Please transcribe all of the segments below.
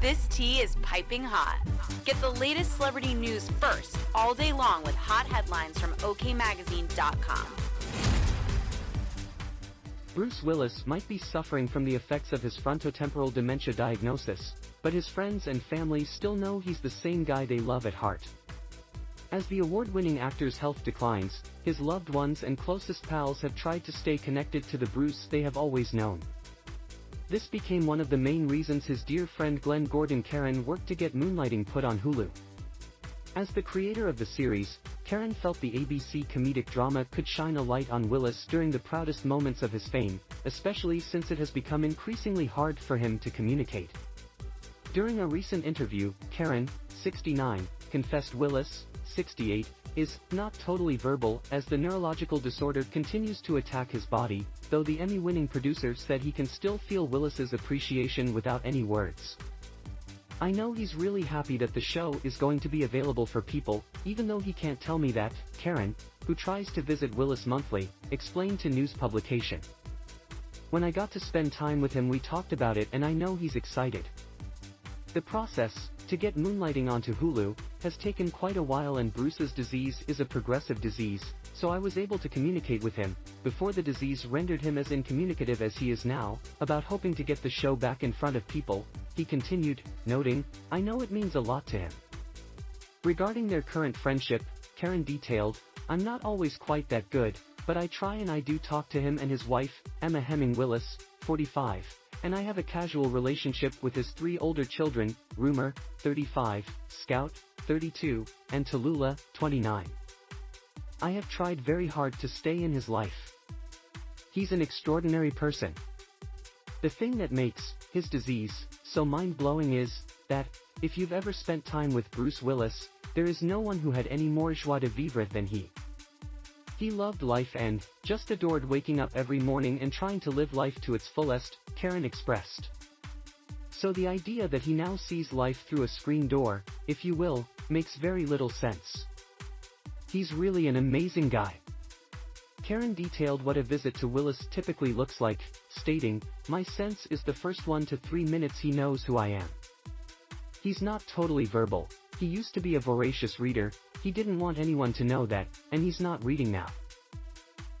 This tea is piping hot. Get the latest celebrity news first all day long with hot headlines from OKMagazine.com. Bruce Willis might be suffering from the effects of his frontotemporal dementia diagnosis, but his friends and family still know he's the same guy they love at heart. As the award-winning actor's health declines, his loved ones and closest pals have tried to stay connected to the Bruce they have always known. This became one of the main reasons his dear friend Glenn Gordon Caron worked to get Moonlighting put on Hulu. As the creator of the series, Caron felt the ABC comedic drama could shine a light on Willis during the proudest moments of his fame, especially since it has become increasingly hard for him to communicate. During a recent interview, Caron, 69, confessed Willis, 68, is not totally verbal as the neurological disorder continues to attack his body, though the Emmy-winning producer said he can still feel Willis's appreciation without any words. I know he's really happy that the show is going to be available for people, even though he can't tell me that, Caron, who tries to visit Willis monthly, explained to news publication. When I got to spend time with him we talked about it and I know he's excited. The process, to get Moonlighting onto Hulu, has taken quite a while and Bruce's disease is a progressive disease, so I was able to communicate with him, before the disease rendered him as incommunicative as he is now, about hoping to get the show back in front of people, he continued, noting, I know it means a lot to him. Regarding their current friendship, Caron detailed, I'm not always quite that good, but I try and I do talk to him and his wife, Emma Heming Willis, 45 and I have a casual relationship with his three older children, Rumor, 35, Scout, 32, and Tallulah, 29. I have tried very hard to stay in his life. He's an extraordinary person. The thing that makes his disease so mind-blowing is that, if you've ever spent time with Bruce Willis, there is no one who had any more joie de vivre than he. He loved life and just adored waking up every morning and trying to live life to its fullest, Caron expressed. So the idea that he now sees life through a screen door, if you will, makes very little sense. He's really an amazing guy. Caron detailed what a visit to Willis typically looks like, stating, My sense is the first one to three minutes he knows who I am. He's not totally verbal, he used to be a voracious reader, he didn't want anyone to know that, and he's not reading now.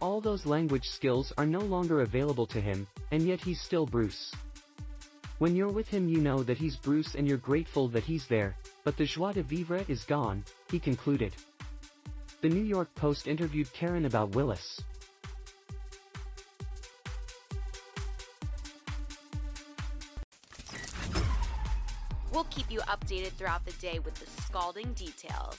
All those language skills are no longer available to him, and yet he's still Bruce. When you're with him you know that he's Bruce and you're grateful that he's there, but the joie de vivre is gone, he concluded. The New York Post interviewed Caron about Willis. We'll keep you updated throughout the day with the scalding details.